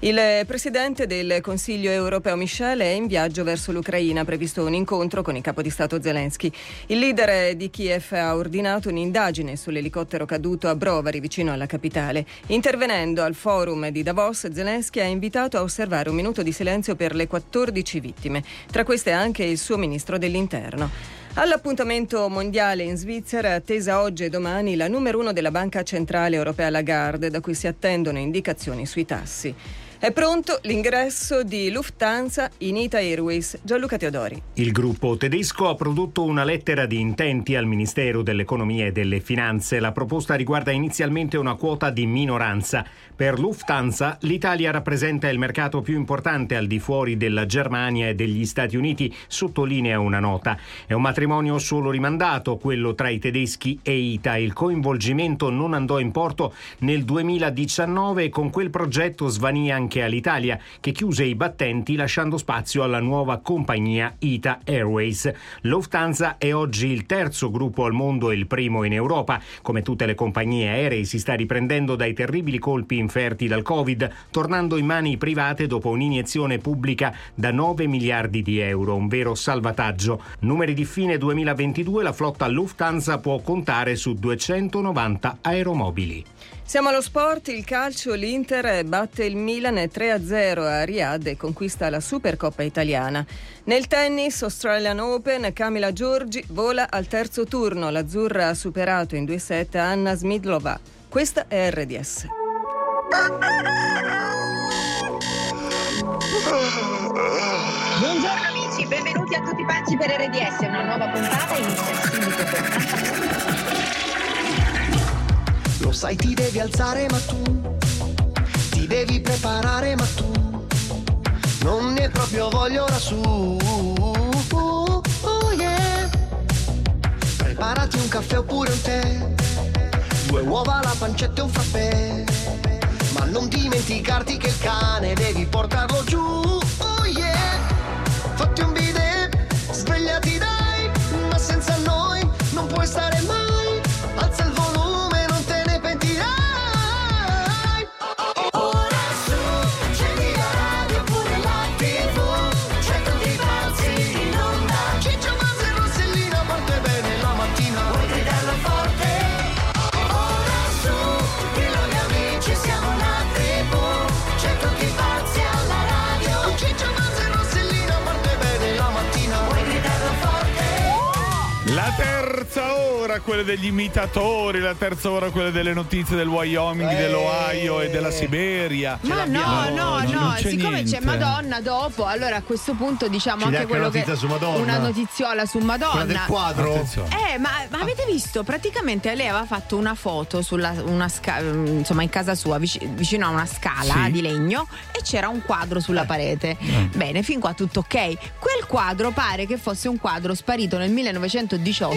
Il presidente del Consiglio europeo Michel è in viaggio verso l'Ucraina, previsto un incontro con il capo di Stato Zelensky. Il leader di Kiev ha ordinato un'indagine sull'elicottero caduto a Brovary, vicino alla capitale. Intervenendo al forum di Davos, Zelensky ha invitato a osservare un minuto di silenzio per le 14 vittime, tra queste anche il suo ministro dell'Interno. All'appuntamento mondiale in Svizzera è attesa oggi e domani la numero uno della Banca Centrale Europea Lagarde, da cui si attendono indicazioni sui tassi. È pronto l'ingresso di Lufthansa in Ita Airways. Gianluca Teodori. Il gruppo tedesco ha prodotto una lettera di intenti al Ministero dell'Economia e delle Finanze. La proposta riguarda inizialmente una quota di minoranza. Per Lufthansa l'Italia rappresenta il mercato più importante al di fuori della Germania e degli Stati Uniti, sottolinea una nota. È un matrimonio solo rimandato, quello tra i tedeschi e Ita. Il coinvolgimento non andò in porto nel 2019 e con quel progetto svanì anche anche all'Italia, che chiuse i battenti lasciando spazio alla nuova compagnia Ita Airways. Lufthansa è oggi il terzo gruppo al mondo e il primo in Europa. Come tutte le compagnie aeree si sta riprendendo dai terribili colpi inferti dal Covid, tornando in mani private dopo un'iniezione pubblica da 9 miliardi di euro, un vero salvataggio. Numeri di fine 2022 la flotta Lufthansa può contare su 290 aeromobili. Siamo allo sport, il calcio, l'Inter batte il Milan 3-0 a Riyadh e conquista la Supercoppa italiana. Nel tennis Australian Open, Camila Giorgi vola al terzo turno. L'Azzurra ha superato in 2-7 Anna Smidlova. Questa è RDS. Buongiorno amici, benvenuti a tutti pazzi per RDS, una nuova puntata inizia subito sai ti devi alzare ma tu ti devi preparare ma tu non ne proprio voglia ora su. Oh, oh yeah. Preparati un caffè oppure un tè, due uova, la pancetta e un frappè. Ma non dimenticarti che il cane devi portarlo giù. Oh yeah. Ora quelle degli imitatori, la terza ora quelle delle notizie del Wyoming, eh. dell'Ohio e della Siberia. Ma no, no, no, no. siccome niente. c'è Madonna dopo, allora a questo punto diciamo Ci anche quello che su Madonna. una notiziola su Madonna. Quella del quadro. Eh, ma, ma, avete visto? Praticamente lei aveva fatto una foto sulla una sca- insomma in casa sua vicino a una scala sì. di legno e c'era un quadro sulla eh. parete. Eh. Bene, fin qua tutto ok. Quel quadro pare che fosse un quadro sparito nel 1918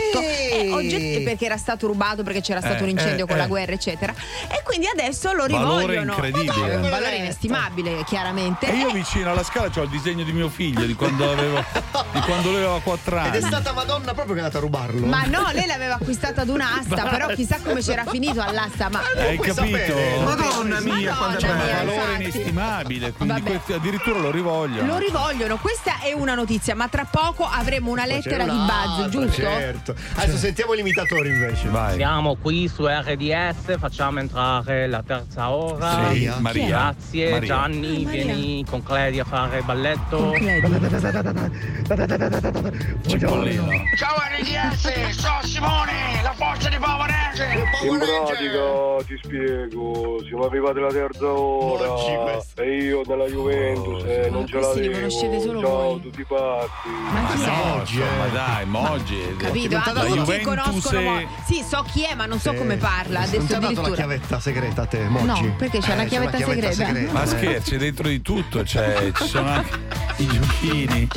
e oggettivamente perché era stato rubato, perché c'era stato eh, un incendio eh, con la eh. guerra, eccetera. E quindi adesso lo rivogliono. Valore incredibile. un valore inestimabile, chiaramente. E io vicino alla scala ho il disegno di mio figlio di quando, avevo, di quando lui aveva 4 anni. Ed è stata Madonna proprio che è andata a rubarlo. Ma no, lei l'aveva acquistato ad un'asta, però chissà come c'era finito all'asta. Ma hai capito? Sapere. Madonna mia, quando c'è un valore inestimabile, quindi questi addirittura lo rivogliono. Lo rivogliono, questa è una notizia, ma tra poco avremo una lettera di Buzz, giusto? Certo. Adesso sentiamo l'imitatore invece. Vai. Siamo qui su RDS, facciamo entrare la terza ora. Sì, Maria. Grazie Maria. Gianni, Maria. vieni con Claudia a fare balletto. Cipollino. Ciao RDS, sono Simone, la forza di Pavarese. In pratica ti spiego, siamo arrivati alla terza ora e io della Juventus e non ce l'avevo. Ciao voi. tutti pazzi. Ma chi è? Moggi, ma dai, Moggi. Capito? Ah, La tutti Juventus conoscono. Mo- Sì, so chi è, ma non so come parla. Non Adesso ti ha dato la chiavetta segreta a te, Moggi? No, perché c'è una Eh, chiavetta segreta? Ma scherzi, dentro di tutto c'è, ci sono anche i giochini.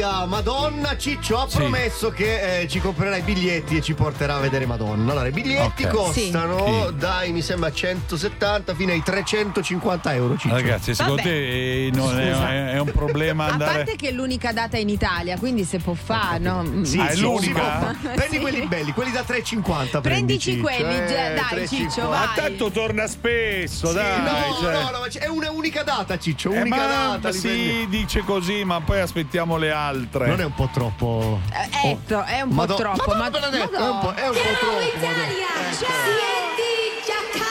Dia Madonna, Ciccio ha Sì. promesso che eh, ci comprerà i biglietti e ci porterà a vedere Madonna. Allora, i biglietti Ok. costano Sì. dai, mi sembra 170 fino ai 350 euro. Ciccio. Ragazzi, secondo Vabbè. te eh, non è, è- un problema A andare. parte che è l'unica data in Italia, quindi se può fare, no? Sì, Ah, è sì, l'unica? prendi Sì. quelli belli, quelli da 3,50. Prendici prendi, quelli, Ciccio, già, eh, dai, 3,50. Ciccio, Ma tanto torna spesso, Sì, dai. no, cioè. no, no, ma è una unica data, Ciccio. Eh, Unica ma data. li si prendi. dice così, ma poi aspettiamo le altre. Non è un po' troppo. Eh, Ecco, è un po' Madò- troppo. Madonna Benedetta, è un po', è un po' troppo. Madonna.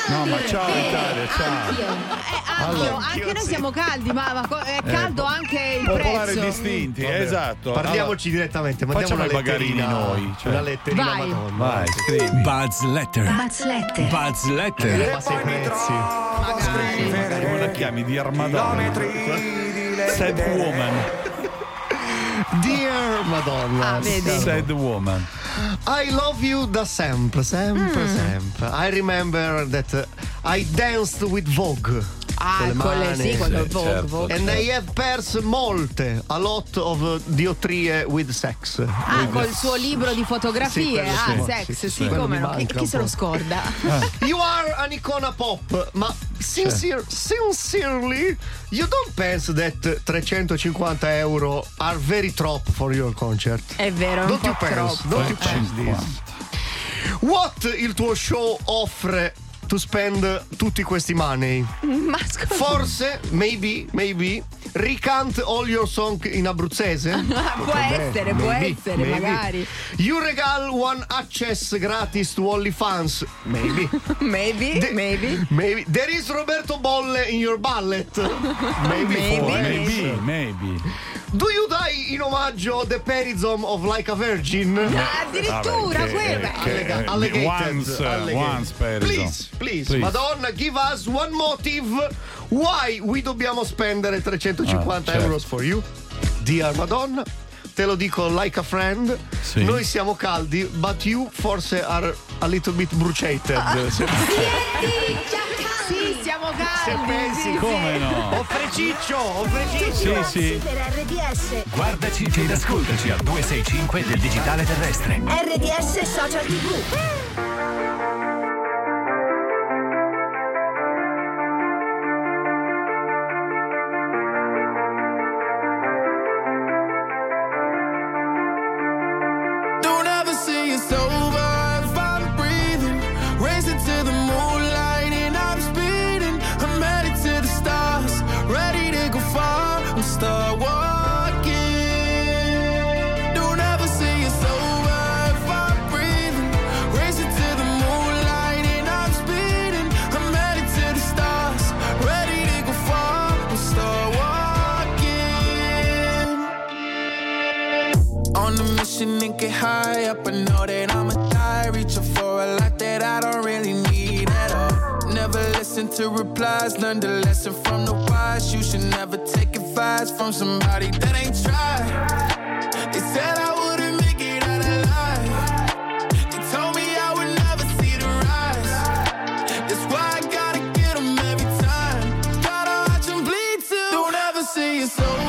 No, ma ciao Italia, ciao. Eh, anch'io, Allora, anche noi sì. siamo caldi, ma, ma è caldo anche il Popolare prezzo. distinti, Vabbè. esatto. Parliamoci direttamente, mandiamo una i bagarini letterina. noi, cioè. Una letterina Vai. Allora, Madonna. vai, scrivi. Buzz Letter. Buzz Letter. Buzz Letter. Basta i prezzi. Come la chiami? Di Armadonna. Sad Woman. Dear Madonna. Ah, vedi. Sad Woman. I love you da sempre, sempre, Mm. sempre. I remember that uh, I danced with Vogue. Ah, Con le con le mani. sì, le Sì, Vogue, certo. Vogue. And I have perso molte, a lot of uh, diottrie with sex. Ah, col suo libro di Sì, fotografie, quello ah, sì. sex, Sì, sì, sì, come no, chi, chi se lo scorda? You are an icona pop, ma sincere, sincerely, you don't pense that 350 euro are very trop for your concert? È vero, è un Don't you po' pense? troppo. Don't you pense this? What il tuo show offre to spend tutti questi money? Ma scusa. Forse, maybe, maybe, recant all your song in abruzzese? può Potrebbe, essere, può maybe, essere, maybe. magari. You regal one access gratis to OnlyFans? Maybe. Maybe, De- maybe. Maybe. There is Roberto Bolle in your ballet? Maybe. Maybe. Maybe, maybe. Do you die in omaggio the perizom of like a virgin? Ah, addirittura che- quella. allegated, once, allegated. once. Please, please, Please. Madonna, give us one motive why we dobbiamo spendere 350 Ah, certo. euro for you. Dear Madonna, te lo dico like a friend. Sì. Noi siamo caldi, but you forse are a little bit bruciated. Se, Sì, siamo caldi. se pensi Come no? Offre ciccio, offre ciccio. Sì, sì. per RDS. Guardaci ed ascoltaci al 265 del digitale terrestre. RDS Social TV. Up. I know that I'ma die. Reaching for a lot that I don't really need at all. Never listen to replies. Learn the lesson from the wise. You should never take advice from somebody that ain't tried. They said I wouldn't make it out alive. They told me I would never see the rise. That's why I gotta get 'em every time. Gotta watch 'em bleed too. Don't ever say it's over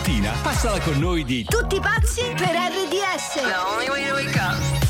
Mattina passala con noi di Tutti pazzi per RDS. The only way to wake up.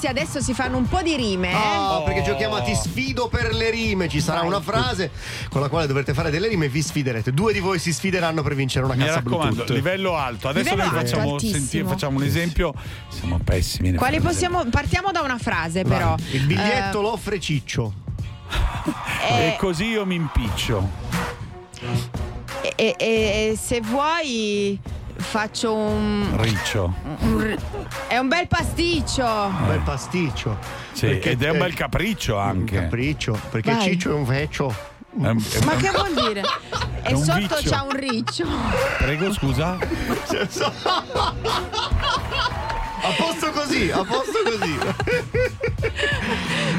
RDS adesso si fanno un po' di rime. eh? Oh, perché giochiamo a ti sfido per le rime. Ci sarà Vai. una frase con la quale dovrete fare delle rime e vi sfiderete. Due di voi si sfideranno per vincere una Mi cassa Bluetooth. livello alto. Adesso Livello noi alto, facciamo, altissimo. senti- facciamo un esempio. Siamo pessimi. Quali possiamo. Partiamo da una frase, Vai. però. Il biglietto Eh, lo offre Ciccio. E così io mi impiccio. e, e- e se vuoi, faccio un. Riccio. un- è un bel pasticcio. Un bel pasticcio. Sì, Perché- ed è un bel capriccio anche. Un capriccio. Perché Vai. Ciccio è un vecchio. Ma che vuol dire? E sotto viccio. c'ha un riccio. Prego, scusa. A posto così, a posto così.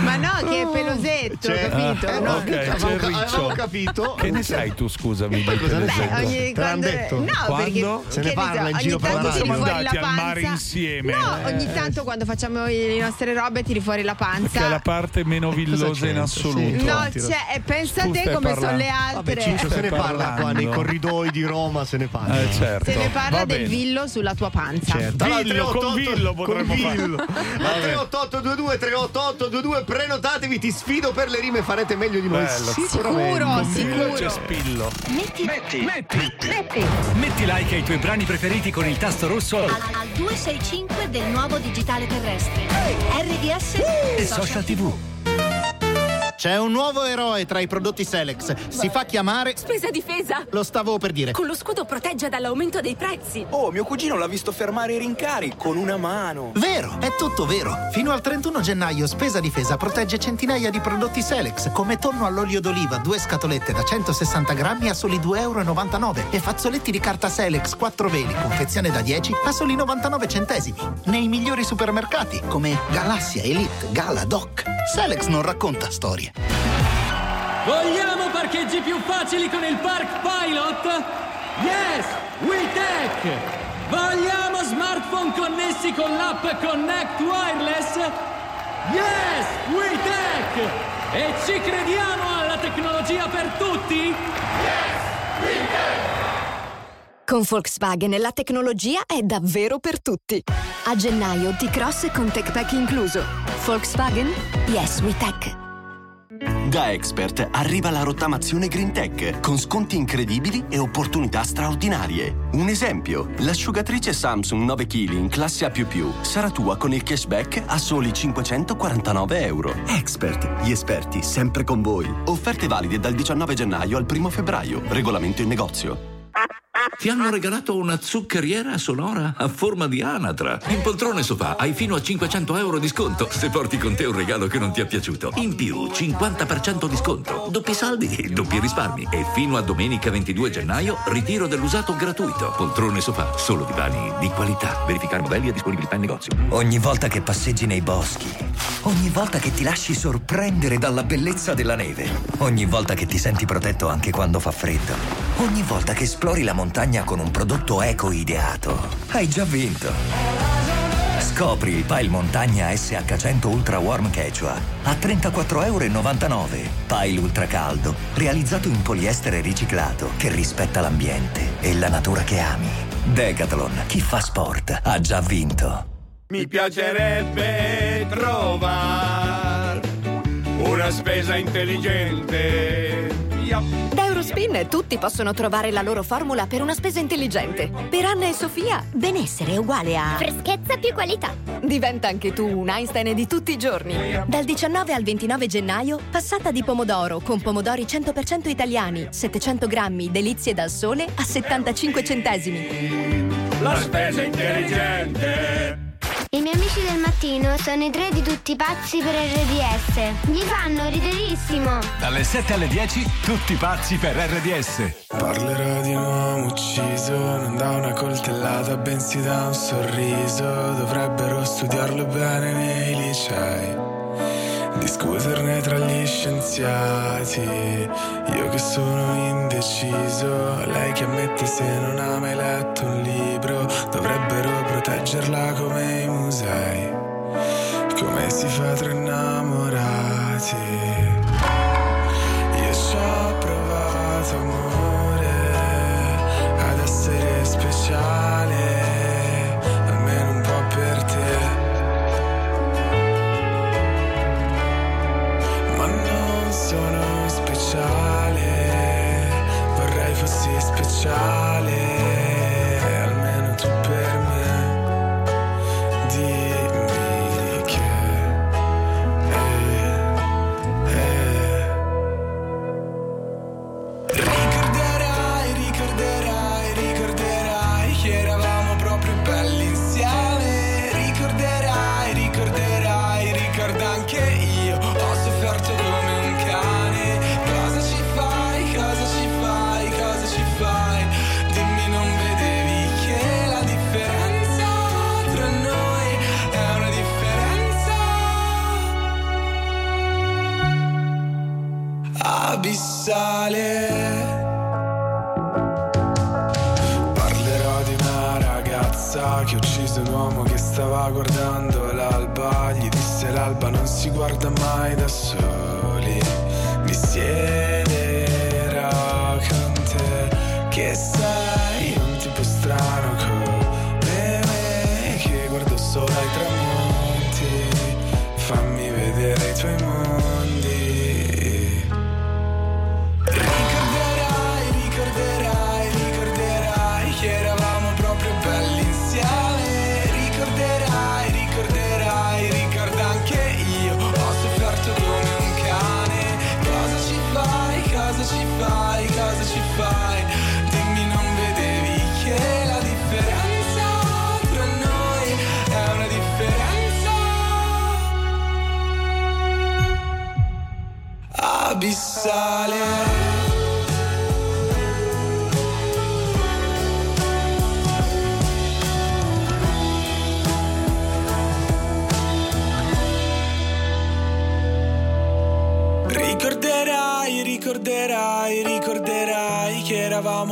Ma no, che è pelosetto, Cioè, capito? eh, No. Ok, c'è Avevamo, il riccio. avevamo capito. Che ne sai tu, scusami? del cosa ne sai? telefono? Ogni, quando, detto? no, Quando? perché Se ne che parla so, in giro per la Siamo fuori la andati al mare panza. insieme. No, Eh. ogni tanto quando facciamo le nostre robe tiri fuori la panza. Perché è la parte meno villosa in assoluto. Sì. No, Tiro. c'è, e pensa Tu te come sono parlando. le altre. Vabbè, Ciccio se ne parla qua nei corridoi di Roma, se ne parla. Eh, certo. Se ne parla Va del bene. villo sulla tua panza. Certo. Villo, con 388 Villo con potremmo fare. Villo. Al 38822 38822 prenotatevi, ti sfido per le rime, farete meglio di noi. Bello. Sicuro, sicuro. c'è spillo. Metti, Metti, metti, metti. metti like ai tuoi brani preferiti con il tasto rosso Al, al 265 del nuovo digitale terrestre. RDS e social tv. C'è un nuovo eroe tra i prodotti Selex. Si fa chiamare. Spesa difesa! Lo stavo per dire. Con lo scudo protegge dall'aumento dei prezzi. Oh, mio cugino l'ha visto fermare i rincari con una mano. Vero, è tutto vero. Fino al 31 gennaio Spesa Difesa protegge centinaia di prodotti Selex, come tonno all'olio d'oliva, due scatolette da 160 grammi a soli 2,99 euro e fazzoletti di carta Selex 4 veli, confezione da 10 a soli 99 centesimi. Nei migliori supermercati come Galassia, Elite, Gala, Doc. Selex non racconta storie. Vogliamo parcheggi più facili con il Park Pilot? Yes! WeTech! Vogliamo smartphone connessi con l'app Connect Wireless? Yes! WeTech! E ci crediamo alla tecnologia per tutti? Yes! WeTech! Con Volkswagen la tecnologia è davvero per tutti. A gennaio T-Cross con TechPack incluso. Volkswagen? Yes, we tech. Da Expert arriva la rottamazione Green Tech con sconti incredibili e opportunità straordinarie. Un esempio, l'asciugatrice Samsung 9 kg in classe A++ sarà tua con il cashback a soli 549 euro. Expert, gli esperti sempre con voi. Offerte valide dal 19 gennaio al 1 febbraio. Regolamento in negozio. Ti hanno regalato una zuccheriera sonora a forma di anatra. In poltrone sofà hai fino a 500 euro di sconto se porti con te un regalo che non ti è piaciuto. In più, 50% di sconto. Doppi saldi, doppi risparmi. E fino a domenica 22 gennaio, ritiro dell'usato gratuito. Poltrone sofà, solo divani di qualità. Verificare modelli e disponibilità in negozio. Ogni volta che passeggi nei boschi, ogni volta che ti lasci sorprendere dalla bellezza della neve, ogni volta che ti senti protetto anche quando fa freddo, ogni volta che esplori la montagna con un prodotto eco ideato, hai già vinto. Scopri il Pile Montagna SH100 Ultra Warm Quechua a 34,99 euro. Pile Ultra Caldo, realizzato in poliestere riciclato che rispetta l'ambiente e la natura che ami. Decathlon, chi fa sport ha già vinto. Mi piacerebbe trovare una spesa intelligente. Da Eurospin tutti possono trovare la loro formula per una spesa intelligente. Per Anna e Sofia, benessere è uguale a... Freschezza più qualità. Diventa anche tu un Einstein di tutti i giorni. Dal 19 al 29 gennaio, passata di pomodoro con pomodori 100% italiani, 700 grammi, delizie dal sole a 75 centesimi. La spesa intelligente. I miei amici del mattino sono i tre di tutti pazzi per RDS. Mi fanno riderissimo. Dalle 7 alle 10, tutti pazzi per RDS. Parlerò di un uomo ucciso, non da una coltellata, bensì da un sorriso. Dovrebbero studiarlo bene nei licei. Discuterne tra gli scienziati. Io che sono indeciso, lei che ammette se non ha mai letto un libro. Dovrebbero proteggerla come i musei. Come si fa tra innamorati? Io ci ho provato amore ad essere speciale, ragazza che uccise un uomo che stava guardando l'alba. Gli disse l'alba non si guarda mai da soli. Mi siederò con te, che sei un tipo strano come me, che guardo solo ai tramonti. Fammi vedere i tuoi mondi.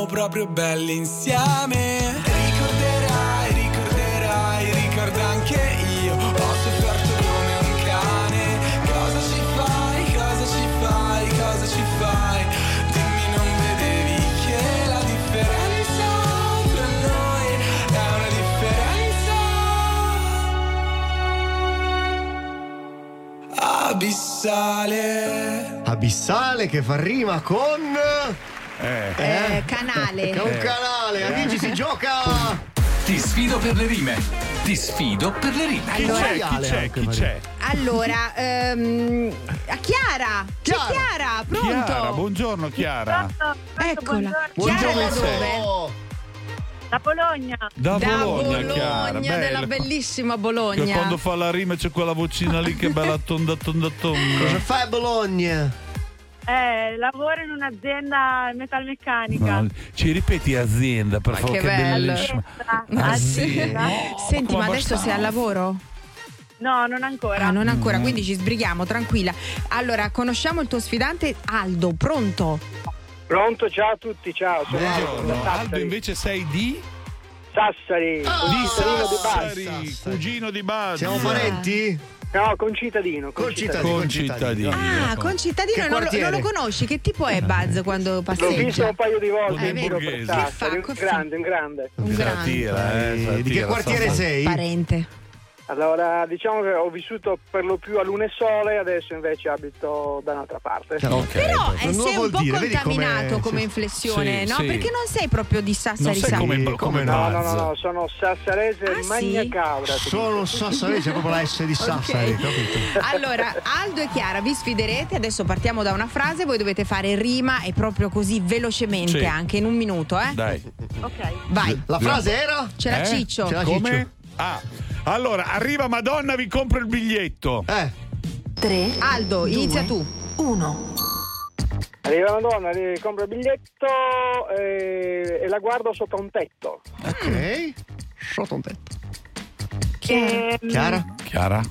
Proprio belli insieme. Ricorderai, ricorderai, ricorda anche io. Ho sofferto come un cane. Cosa ci fai, cosa ci fai, cosa ci fai? Dimmi, non vedevi che la differenza tra noi è una differenza abissale. Abissale che fa rima con. Eh, canale. È un Eh. canale, amici, si gioca! Ti sfido per le rime. Ti sfido per le rime. Chi c'è? Chi c'è? Chi c'è? Allora, ehm, a Chiara, c'è Chiara. Chiara, pronto? Chiara, buongiorno Chiara. Eccola. Buongiorno. Chiara da Dove dove? Da Bologna. Da, Bologna, Chiara. Bologna, della bella. bellissima Che Bologna. quando fa la rima c'è quella vocina lì che è bella tonda tonda tonda. Cosa fai a Bologna? Eh, lavoro in un'azienda metalmeccanica. No, ci ripeti azienda per favore, che che, bello. bellissima. Azienda. Senti, come ma adesso sei al lavoro? No, non ancora. Ah, non ancora, quindi ci sbrighiamo, tranquilla. Allora, conosciamo il tuo sfidante Aldo, pronto? Pronto, ciao a tutti, ciao. Sono Aldo. Sassari. Aldo invece sei di? Sassari, di concittadino di Sassari, Bari. cugino di Bari. Siamo parenti? No, concittadino. Concittadino. Concittadino. Ah, concittadino, non non lo conosci? Che tipo è Buzz quando L'ho visto passeggia? un paio di volte Eh, in Che un fa? grande, un grande. Un grande Tira, eh, Eh, Di che quartiere sei? parente. Allora, diciamo che ho vissuto per lo più a Lunesole, adesso invece abito da un'altra parte. Ok. Però eh, sei un po' dire, contaminato come inflessione, Sì, no? sì. Perché non sei proprio di Non Sassari sei Sa- come, come No, no, no, no, sono sassarese Ah, magna sì? Sono dico. sassarese, proprio la S di Sassari, capito? Allora, Aldo e Chiara vi sfiderete. Adesso partiamo da una frase. Voi dovete fare rima e proprio così velocemente, Sì. anche in un minuto, eh? Dai. Ok. Vai. La frase era? Ce l'ha Eh? Ciccio. Ce l'ha Come? Ciccio. Ah, allora, arriva Madonna, vi compro il biglietto. Eh, 3, Aldo, inizia tu. 1. Arriva una donna, le compro il biglietto e, e la guardo sotto un tetto. ok. Sotto un tetto. Ehm, Chiara? Chiara?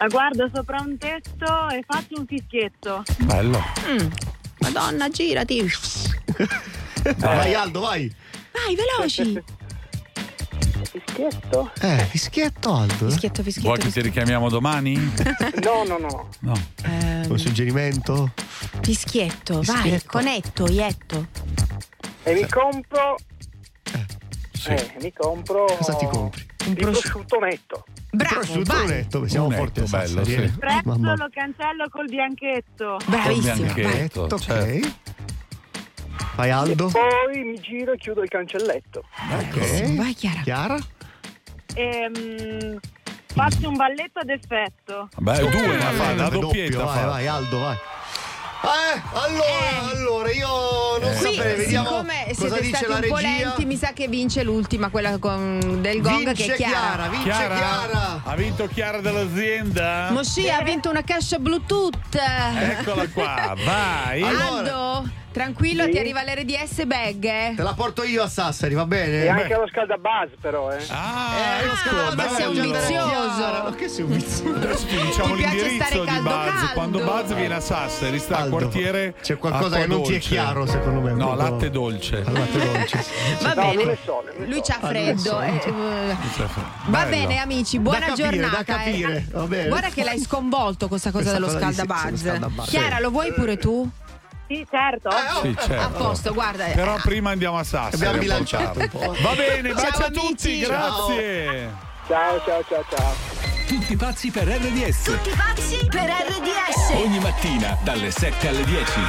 la guardo sopra un tetto e faccio un fischietto. Bello. Mm. Madonna, girati. Vai Aldo, vai. Vai, veloci. Fischietto? Eh, fischietto Aldo. Fischietto, fischietto. Vuoi che ti richiamiamo domani? No, no, no. No. Ehm, Un suggerimento? fischietto, vai. Fischietto. Conetto, ietto. E mi compro. Sì. Eh, mi compro. Cosa ti compri? Il prosciutto netto. Bravo, Prosciutto vai. netto, siamo Un forti a bello, sì. eh. Presto Mamma. lo cancello col bianchetto. Bravissimo. Col Vai. bianchetto. Netto, certo. Vai Aldo. Poi mi giro e chiudo il cancelletto. Ok. Vai, Chiara. Chiara? Ehm, faccio un balletto ad effetto. Beh, due la fa, la Doppio, doppietta vai, fa. vai Aldo, vai. Eh, allora, allora, io non Qui, saprei, vediamo siccome cosa siete dice stati la un po' regia. lenti, mi sa che vince l'ultima, quella con- del gong Vince che è Chiara. Chiara, vince Chiara. Ha vinto Chiara dell'azienda? Mosci ha vinto una cassa Bluetooth. Eccola qua, vai. Aldo, tranquillo, Sì. ti arriva l'RDS bag. eh? Te la porto io a Sassari, va bene? E anche lo scaldabuzz, però, eh. Ah, Eh, lo scaldato ma sei un vizioso. Ma che sei un vizioso? Adesso ti diciamo Ti piace l'indirizzo stare di caldo, Buzz. caldo. Quando Buzz viene a Sassari, sta al Aldo, quartiere. c'è qualcosa che non ti è chiaro, secondo me, No, latte dolce. Latte dolce. Va No, bene. è sole, non è Lui c'ha freddo. eh, eh, Va bene, amici, buona Da capire, giornata. da capire, eh. va bene. Guarda che l'hai sconvolto questa cosa Questa dello scaldabuzz. scaldabuzz. Chiara, lo vuoi pure tu? Sì, certo. Sì, certo. A posto, guarda. Però prima andiamo a Sassari. Abbiamo bilanciato un po'. Va bene, Ciao, bacio a amici. tutti, grazie. Ciao, ciao, ciao, ciao. Tutti pazzi per RDS. Tutti pazzi per RDS. Ogni mattina dalle 7 alle 10.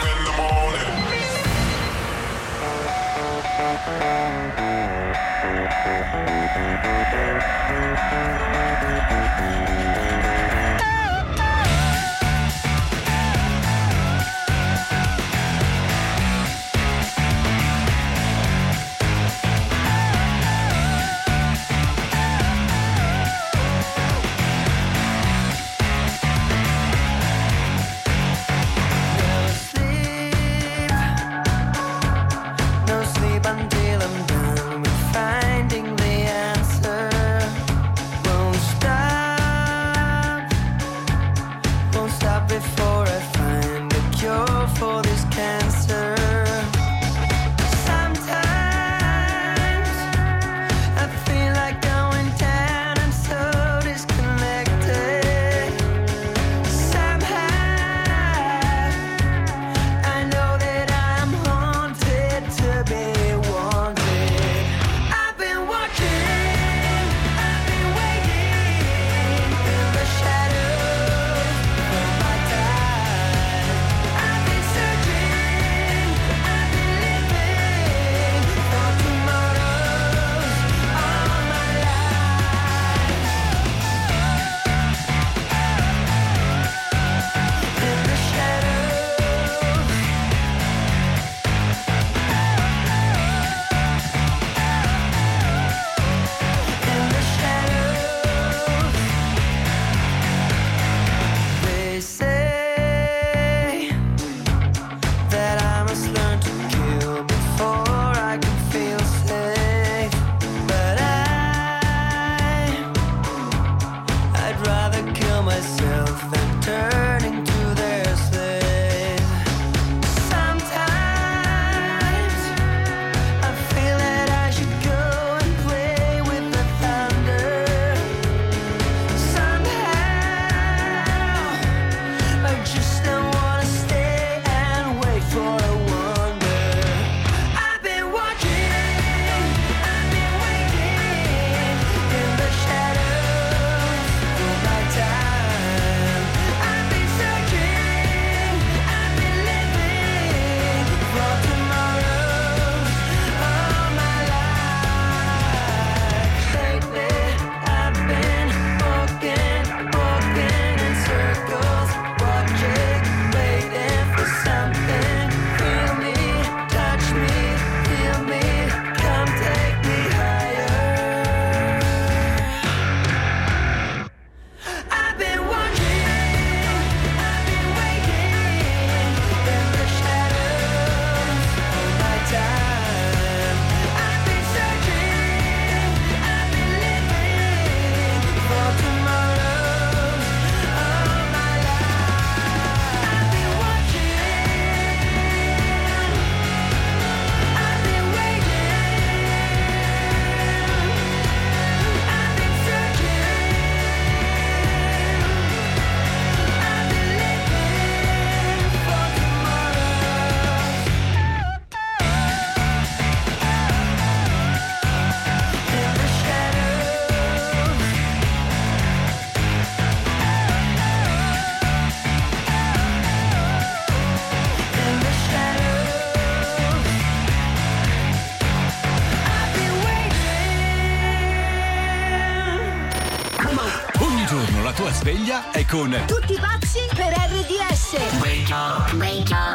Con Tutti pazzi per RDS. Wake up, wake up.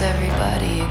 Everybody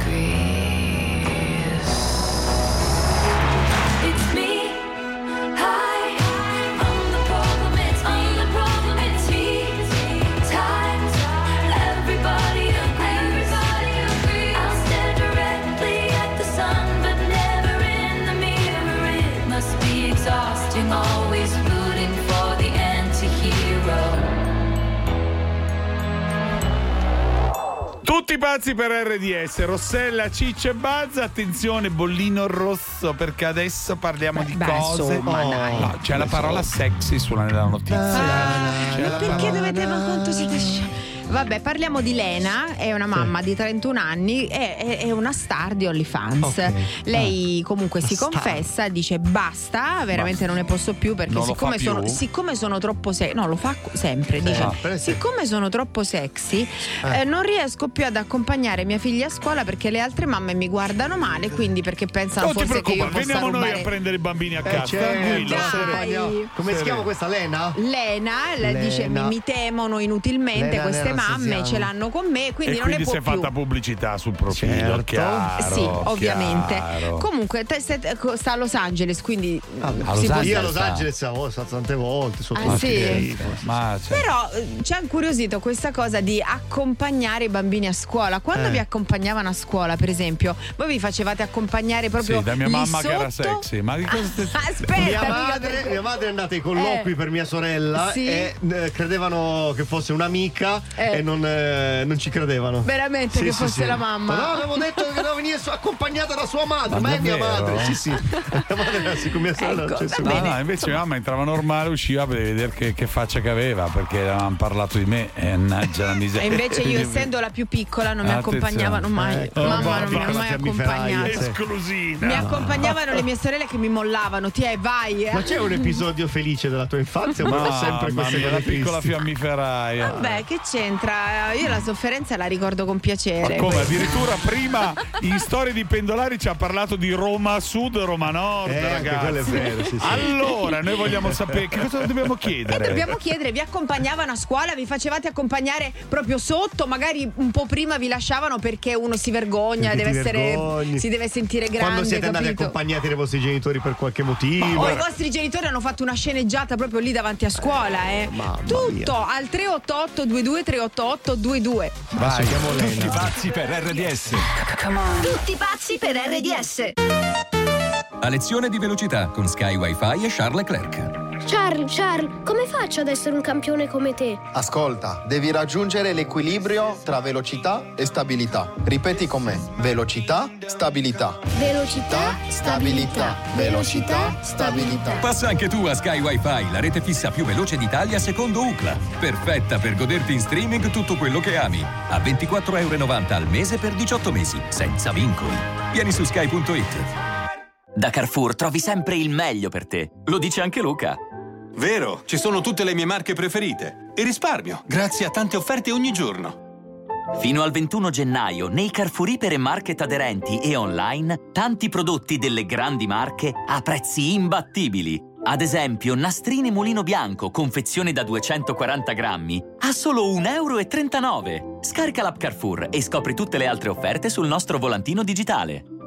Tutti pazzi per RDS, Rossella, Ciccio e Buzz, attenzione bollino rosso perché adesso parliamo di beh, cose. insomma, dai. No, c'è la parola sexy sulla nella notizia. La Perché dovete ma quanto siete sci- Vabbè, parliamo di Lena, è una mamma di 31 anni, è, è- è una star di OnlyFans. Ok. Lei comunque si star. confessa, dice basta, veramente non ne posso più perché siccome sono, più? siccome sono troppo sexy, no lo fa sempre, dice, Sempre, sì. siccome sono troppo sexy Eh. eh, non riesco più ad accompagnare mia figlia a scuola perché le altre mamme mi guardano male, quindi perché pensano Non forse che io possa veniamo noi rubare... a prendere i bambini a Eh, casa. certo, tranquillo. accompagniamo. Come si chiama questa Lena? Lena, le dice mi, Lena. mi temono inutilmente Lena queste Nera mamme, ce l'hanno con me, quindi e non quindi ne si è può più. fatta pubblicità sul profilo, Certo. chiaro. Sì, ovviamente. chiaro. Comunque te- se- sta a Los Angeles, quindi A si Los può- Angeles. Io a Los Angeles sono stato tante volte. Sono Ah, sì? Ma cioè, Però eh, ci ha incuriosito questa cosa di accompagnare i bambini a scuola. Quando Eh. vi accompagnavano a scuola, per esempio, voi vi facevate accompagnare proprio sì, da mia mamma che era sotto? sexy. Ma che cosa stai- Aspetta, mia, madre, mia madre è andata ai colloqui Eh. per mia sorella Sì. e eh, credevano che fosse un'amica Eh. Eh. E non, eh, non ci credevano. Veramente Sì, che sì, fosse sì. la mamma. Ma no, avevo detto che doveva venire accompagnata da sua madre, Ma ma, è mia madre. Sì, sì. La madre mia sorella non c'è No, invece mia mamma entrava normale, usciva per vedere che, che faccia che aveva, perché avevano parlato di me. E mannaggia la miseria. E invece io, essendo la più piccola, non mi Attenzione. accompagnavano mai. Ecco, Mamma non mi ha mai accompagnato. Esclusina. Mi accompagnavano le mie sorelle che mi mollavano. Ti è, vai. eh. Ma c'è un episodio felice della tua infanzia? Ma sempre mamma queste mia, la piccola fiammiferaia. Vabbè, che c'entra? Io la sofferenza la ricordo con piacere. Ma come? Addirittura prima in storie di pendolari ci ha parlato di Roma Sud, Roma Nord, Eh, ragazzi. vero, sì, sì. Allora, noi vogliamo sapere che cosa dobbiamo chiedere. E dobbiamo chiedere, vi accompagnavano a scuola? Vi facevate accompagnare proprio sotto? Magari un po' prima vi lasciavano perché uno si vergogna, deve essere, si deve sentire grande. Quando siete andati capito? accompagnati dai vostri genitori per qualche motivo. O i vostri genitori hanno fatto una sceneggiata proprio lì davanti a scuola, eh. Mamma Tutto al 388 22 388 22. Vai, Tutti pazzi per RDS. Tutti pazzi per RDS. A lezione di velocità con Sky Wi-Fi e Charles Leclerc. Charles, Charles, come faccio ad essere un campione come te? Ascolta, devi raggiungere l'equilibrio tra velocità e stabilità. Ripeti con me. Velocità, stabilità. Velocità, stabilità. Velocità, stabilità. Passa anche tu a Sky Wi-Fi, la rete fissa più veloce d'Italia secondo UCLA. Perfetta per goderti in streaming tutto quello che ami. A 24,90 euro al mese per 18 mesi, senza vincoli. Vieni su sky.it. Da Carrefour trovi sempre il meglio per te. Lo dice anche Luca. Vero, ci sono tutte le mie marche preferite. E risparmio, grazie a tante offerte ogni giorno. Fino al 21 gennaio, nei Carrefour e Market aderenti e online, tanti prodotti delle grandi marche a prezzi imbattibili. Ad esempio, nastrini mulino bianco, confezione da 240 grammi, a solo 1,39 euro. Scarica l'app Carrefour e scopri tutte le altre offerte sul nostro volantino digitale.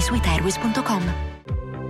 su itairways.com.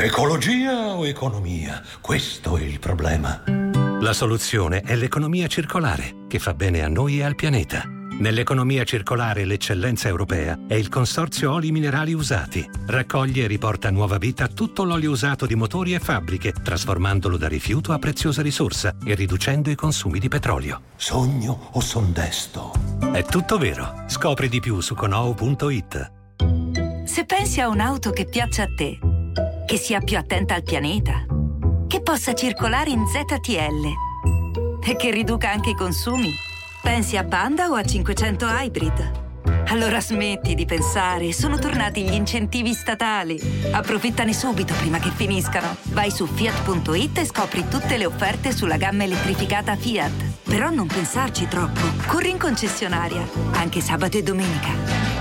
Ecologia o economia? Questo è il problema. La soluzione è l'economia circolare, che fa bene a noi e al pianeta. Nell'economia circolare l'eccellenza europea è il Consorzio Oli Minerali Usati. Raccoglie e riporta a nuova vita tutto l'olio usato di motori e fabbriche, trasformandolo da rifiuto a preziosa risorsa e riducendo i consumi di petrolio. Sogno o son desto? È tutto vero. Scopri di più su conou.it. Se pensi a un'auto che piaccia a te, che sia più attenta al pianeta, che possa circolare in ZTL e che riduca anche i consumi, pensi a Panda o a 500 Hybrid? Allora smetti di pensare, sono tornati gli incentivi statali. Approfittane subito prima che finiscano. Vai su fiat.it e scopri tutte le offerte sulla gamma elettrificata Fiat. Però non pensarci troppo. Corri in concessionaria, anche sabato e domenica.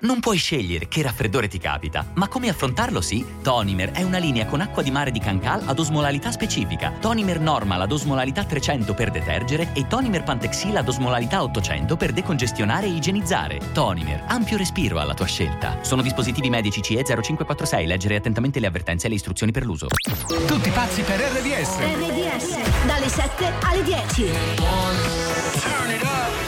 Non puoi scegliere che raffreddore ti capita, ma come affrontarlo sì? Tonimer è una linea con acqua di mare di Cancal ad osmolarità specifica. Tonimer Normal ad osmolarità 300 per detergere e Tonimer Pantexil ad osmolarità 800 per decongestionare e igienizzare. Tonimer, ampio respiro alla tua scelta. Sono dispositivi medici CE 0546. Leggere attentamente le avvertenze e le istruzioni per l'uso. Tutti pazzi per RDS. RDS, dalle 7 alle 10. I'm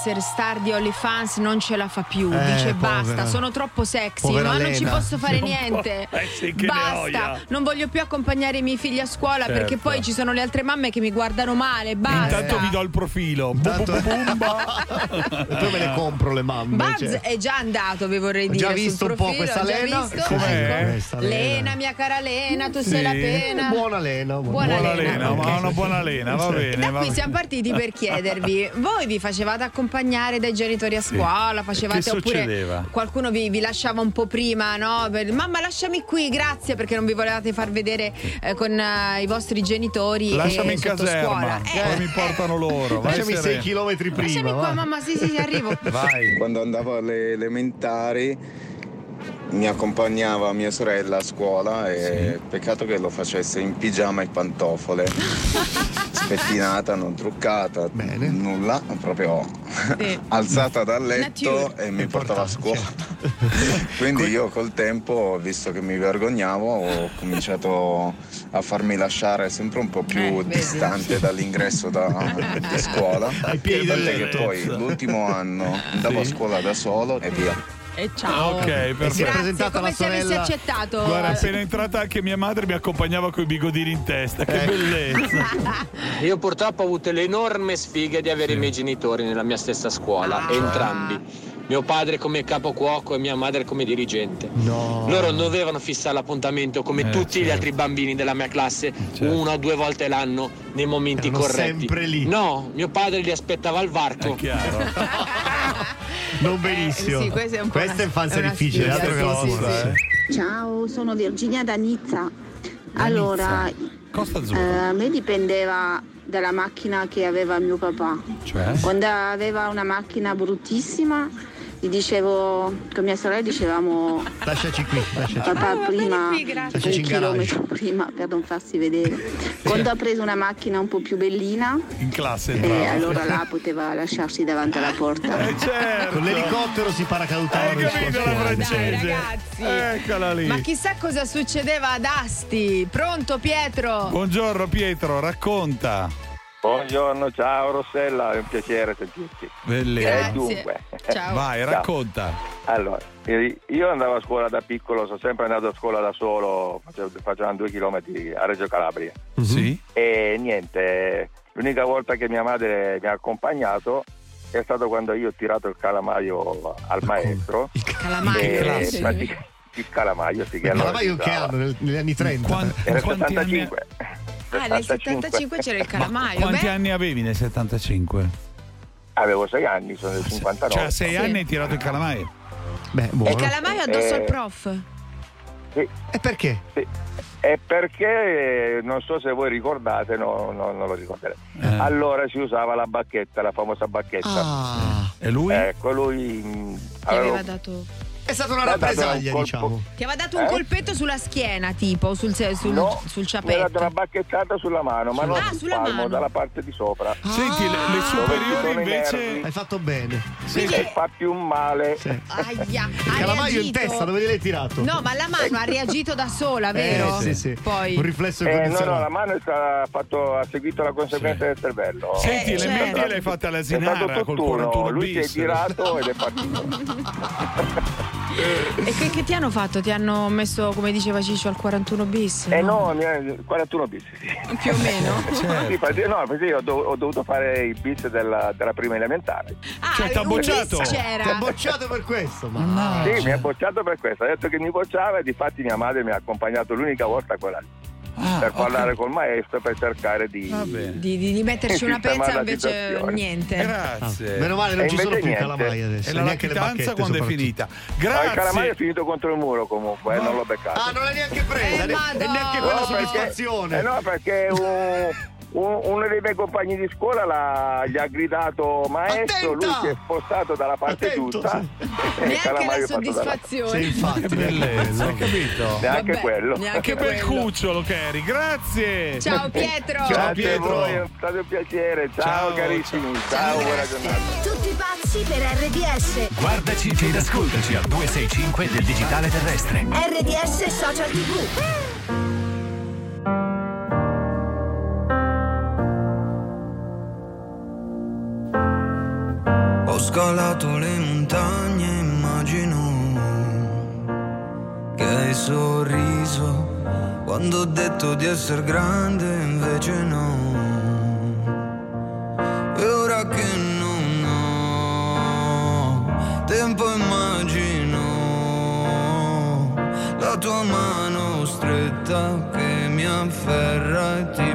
influencer star di OnlyFans non ce la fa più. Eh, Dice povera. basta, sono troppo sexy, no? non ci posso fare non niente. Eh basta, non voglio più accompagnare i miei figli a scuola certo. perché poi ci sono le altre mamme che mi guardano male. Basta. Intanto vi do il profilo. Intanto... E poi me le compro le mamme. Buzz cioè. è già andato, vi vorrei dire. Ho già visto profilo, un po' questa Lena. Visto, ecco. Lena, mia cara Lena, tu sì. sei la pena. Buona Lena. Buona, buona Lena, Lena ma una buona Lena, va bene. E da qui siamo partiti per chiedervi, voi vi facevate accompagnare accompagnare dai genitori a scuola, sì. facevate che oppure qualcuno vi, vi, lasciava un po' prima, no? Mamma lasciami qui, grazie, perché non vi volevate far vedere eh, con eh, i vostri genitori. Eh, lasciami in caserma, eh. poi mi portano loro. Lasciami 6 km prima. Lasciami qua, mamma, sì, sì, sì arrivo. Vai. Quando andavo alle elementari mi accompagnava mia sorella a scuola e sì. peccato che lo facesse in pigiama e pantofole. Spettinata, non truccata, Bene. nulla, proprio sì. alzata dal letto Nature. e mi portava a scuola. Certo. Quindi io col tempo, visto che mi vergognavo, ho cominciato a farmi lasciare sempre un po' più eh, distante vedi. dall'ingresso da, da scuola. Ai piedi Tant'è che poi l'ultimo anno andavo sì. a scuola da solo e via. E ciao. Ok, perfetto. si è presentata come la se avessi sorella. accettato. Guarda, eh. appena entrata anche mia madre mi accompagnava con i bigodini in testa. Che bellezza. Io purtroppo ho avuto l'enorme sfiga di avere i miei genitori nella mia stessa scuola, Ah. entrambi. Mio padre come capocuoco e mia madre come dirigente. No. Loro dovevano fissare l'appuntamento come Eh, tutti gli certo. altri bambini della mia classe, Certo. una o due volte l'anno nei momenti Erano corretti. sempre lì. No, mio padre li aspettava al varco. È chiaro. Non benissimo. Eh, sì, questa è un po' Questa una- è infanzia è una difficile, sfida, altro che la sì, vostra. sì. eh. Ciao, sono Virginia da Nizza. Allora, Costa eh, a me dipendeva dalla macchina che aveva mio papà. Cioè? Quando aveva una macchina bruttissima, gli dicevo, con mia sorella dicevamo Lasciaci qui, lasciaci qui. papà prima qui, un Lasciaci garage. chilometro prima per non farsi vedere. Quando ha preso una macchina un po' più bellina, In classe e entrava. allora là poteva lasciarsi davanti alla porta. Eh, certo. Con l'elicottero si paracadutava Hai capito la francese? ragazzi. Eccola lì. Ma chissà cosa succedeva ad Asti. Pronto Pietro? Buongiorno Pietro, racconta. Buongiorno, ciao Rossella, è un piacere sentirti. Bellezza. Eh, E dunque, Ciao. Vai, Ciao. racconta. allora, eh, io andavo a scuola da piccolo, sono sempre andato a scuola da solo, facevamo due chilometri a Reggio Calabria. Sì? E niente, l'unica volta che mia madre mi ha accompagnato è stato quando io ho tirato il calamaio al maestro. Calamaio. E classe. pratica- il calamaio, sì, che Il allora calamaio che usava. anno? Nel- Negli anni 30? Quan- Era il quanti anni- 75. Ah, nel 75 c'era il calamaio. Quanti Beh, anni avevi nel 75? Avevo sei anni, sono del 59. Cioè a sei Sì. anni hai tirato il calamaio. Beh, il buono. calamaio addosso Eh, al prof. Sì, E perché? sì. È perché eh, non so se voi ricordate, no, no, non lo ricorderete. Eh. Allora si usava la bacchetta, la famosa bacchetta. Ah, E lui? Ecco, lui aveva- aveva dato. È stata una Mi ha dato rappresaglia, diciamo. Ti aveva dato un Eh? colpetto sulla schiena, tipo, sul, sul, no, sul mi ha dato una bacchettata sulla mano, ma non Ah, sul sulla palmo, mano. dalla parte di sopra. Senti, le, le superiori invece. Hai fatto bene. Che fa più male. Sì. Aia, calamaio in testa, dove gliel'hai tirato? No, ma la mano ha reagito da sola, vero? Eh, sì, sì. Poi. Un riflesso Eh, no, no, la mano è stata fatto, ha seguito la conseguenza del cervello. Senti, Eh, le certo. medie le hai fatte È stato all'asinara col tutt'uno, 41 lui si è bis. girato ed è partito. E che, che ti hanno fatto? Ti hanno messo, come diceva Ciccio, al 41 bis? Eh no, ha- 41 bis, sì. Più o meno? Sì, perché- no, perché io ho, dov- ho dovuto fare i bis della, della prima elementare. Ah, Cioè, t'ha un bocciato? Ti ha bocciato per questo, ma Sì, mi ha bocciato per questo. Ha detto che mi bocciava e difatti mia madre mi ha accompagnato l'unica volta quella lì. Ah, per parlare capito. col maestro per cercare di. Di, di- di metterci una pezza invece niente. Grazie. Meno male non E ci sono più niente. calamai adesso. E la latitanza quando è finita? No, il calamaio è Grazie. finito contro il muro comunque, eh, non l'ho beccato. Ah, non l'hai neanche presa, Eh, ne- e neanche quella No, perché- soddisfazione. eh no, perché un- un- uno dei miei compagni di scuola l'ha- gli ha gridato maestro, Attenta! lui si è spostato dalla parte Attento, giusta. sì. e il Neanche la soddisfazione. Sì, infatti. Che bellezza, hai capito? Neanche Vabbè, quello. neanche Che bel cucciolo che eri, grazie. Ciao Pietro. Ciao, Grazie Pietro. voi, è stato un piacere. Ciao, Ciao, carissimi. Ciao, buona giornata. Tutti pazzi per RDS. Guardaci ed ascoltaci al 265 del digitale terrestre. RDS Social TV. Scalato le montagne, immagino che hai sorriso quando ho detto di essere grande, invece no. E ora che non ho tempo, immagino la tua mano stretta che mi afferra e ti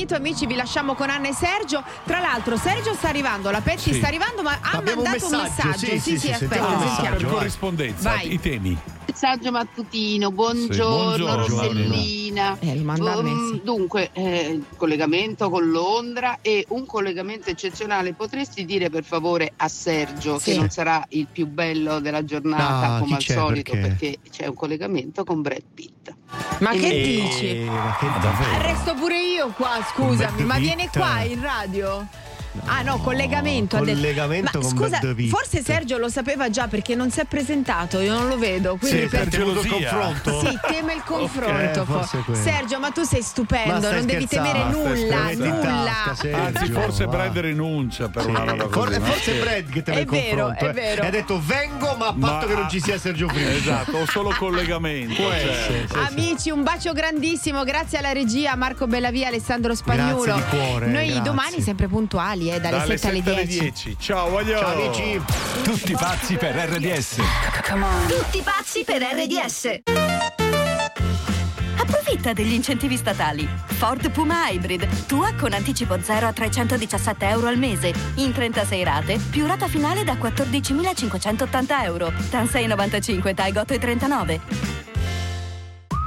finito, amici, vi lasciamo con Anna e Sergio. Tra l'altro, Sergio sta arrivando, la Petti Sì. sta arrivando, ma ha Abbiamo un mandato un messaggio, messaggio. sì, sì, sì, aspetta, sentiamo il sentiamo. messaggio. per corrispondenza, Vai. i temi. Messaggio mattutino, buongiorno, buongiorno, Rossellina. Eh, Um, dunque, eh, collegamento con Londra e un collegamento eccezionale. Potresti dire per favore a Sergio Sì. che non sarà il più bello della giornata Ah, come al solito perché? perché? c'è un collegamento con Brad Pitt. Ma E che mi- dici? Eh, ma che Arresto pure io qua, scusami, ma viene qua in radio? Ah no, collegamento. ha detto. collegamento Ma con scusa, forse Sergio lo sapeva già perché non si è presentato, io non lo vedo. Quindi Sì, per- il gelosia. confronto. Sì, teme il confronto. Ok, forse è quello. Sergio, ma tu sei Ma stupendo, non devi temere nulla, nulla. Tasca, Anzi, forse va. Brad rinuncia per Sì. una roba For- così. è no? forse Sì. Brad che te È il vero, confronto. è eh. vero. E ha detto vengo ma a patto che non ci sia Sergio prima. Esatto, o solo collegamento. Cioè. essere, sì, sì. Amici, un bacio grandissimo, grazie alla regia, Marco Bellavia, Alessandro Spagnuolo. Grazie di cuore, Noi grazie. domani sempre puntuali, eh, dalle, Dalle 7 alle 10. 10. Ciao, voglio. Ciao amici. Tutti pazzi per RDS. Tutti pazzi per RDS. Approfitta degli incentivi statali. Ford Puma Hybrid. Tua con anticipo 0 a 317 euro al mese. In 36 rate, più rata finale da 14.580 euro. TAN 695, TAI 39.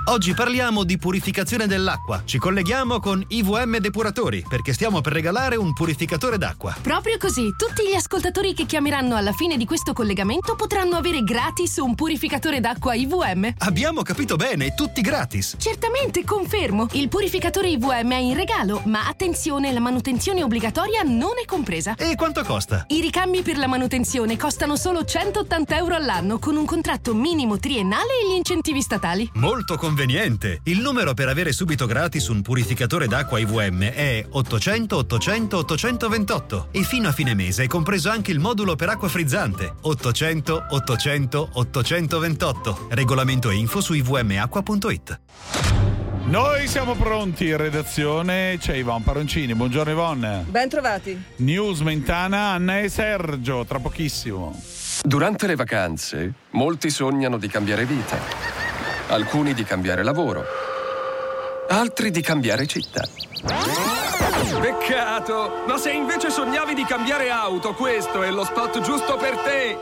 Oggi parliamo di purificazione dell'acqua. Ci colleghiamo con IVM Depuratori perché stiamo per regalare un purificatore d'acqua. Proprio così, tutti gli ascoltatori che chiameranno alla fine di questo collegamento potranno avere gratis un purificatore d'acqua IVM. Abbiamo capito bene, tutti gratis. Certamente, confermo. Il purificatore IVM è in regalo, ma attenzione, la manutenzione obbligatoria non è compresa. E quanto costa? I ricambi per la manutenzione costano solo 180 euro all'anno con un contratto minimo triennale e gli incentivi statali. Molto conveniente. Il numero per avere subito gratis un purificatore d'acqua IVM è 800 800 828 e fino a fine mese è compreso anche il modulo per acqua frizzante 800 800 828. Regolamento e info su ivmacqua.it. Noi siamo pronti in redazione. C'è Ivon Paroncini. Buongiorno Ivon. Ben trovati. News Mentana, Anna e Sergio. Tra pochissimo. Durante le vacanze, molti sognano di cambiare vita. Alcuni di cambiare lavoro. Altri di cambiare città. Peccato! Ma se invece sognavi di cambiare auto, questo è lo spot giusto per te!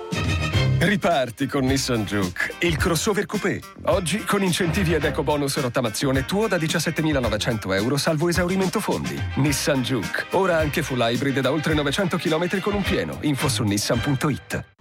Riparti con Nissan Juke, il crossover coupé. Oggi con incentivi ed eco bonus rottamazione tuo da 17.900 euro salvo esaurimento fondi. Nissan Juke, ora anche full hybrid da oltre 900 km con un pieno. Info su nissan.it.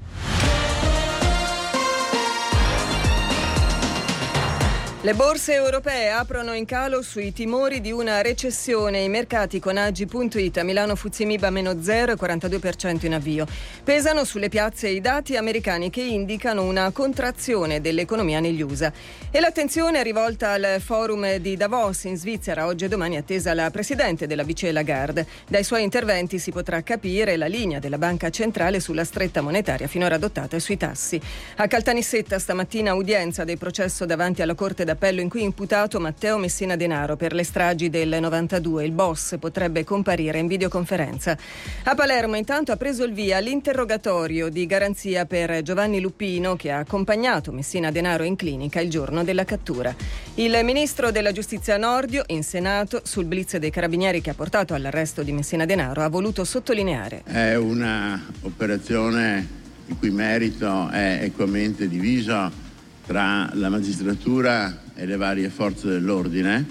Le borse europee aprono in calo sui timori di una recessione. I mercati con Agi.it a Milano Fuzzimiba meno 0,42% in avvio. Pesano sulle piazze i dati americani che indicano una contrazione dell'economia negli USA. E l'attenzione è rivolta al forum di Davos in Svizzera. Oggi e domani è attesa la presidente della BCE Lagarde. Dai suoi interventi si potrà capire la linea della banca centrale sulla stretta monetaria finora adottata sui tassi. A Caltanissetta stamattina udienza del processo davanti alla Corte d'appello in cui è imputato Matteo Messina Denaro per le stragi del 92. Il boss potrebbe comparire in videoconferenza. A Palermo intanto ha preso il via l'interrogatorio di garanzia per Giovanni Lupino che ha accompagnato Messina Denaro in clinica il giorno della cattura. Il ministro della giustizia Nordio in Senato sul blitz dei carabinieri che ha portato all'arresto di Messina Denaro ha voluto sottolineare È un'operazione il cui merito è equamente diviso tra la magistratura e le varie forze dell'ordine,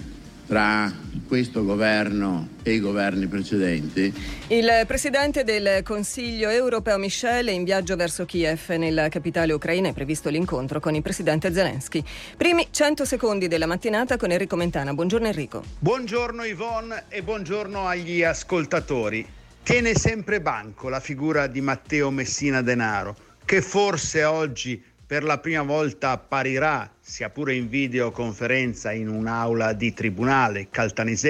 tra questo governo e i governi precedenti. Il presidente del Consiglio europeo Michel è in viaggio verso Kiev, nella capitale ucraina è previsto l'incontro con il presidente Zelensky. Primi 100 secondi della mattinata con Enrico Mentana. Buongiorno Enrico. Buongiorno Yvonne e buongiorno agli ascoltatori. Tiene sempre banco la figura di Matteo Messina Denaro, che forse oggi per la prima volta apparirà, sia pure in videoconferenza, in un'aula di tribunale caltanisetta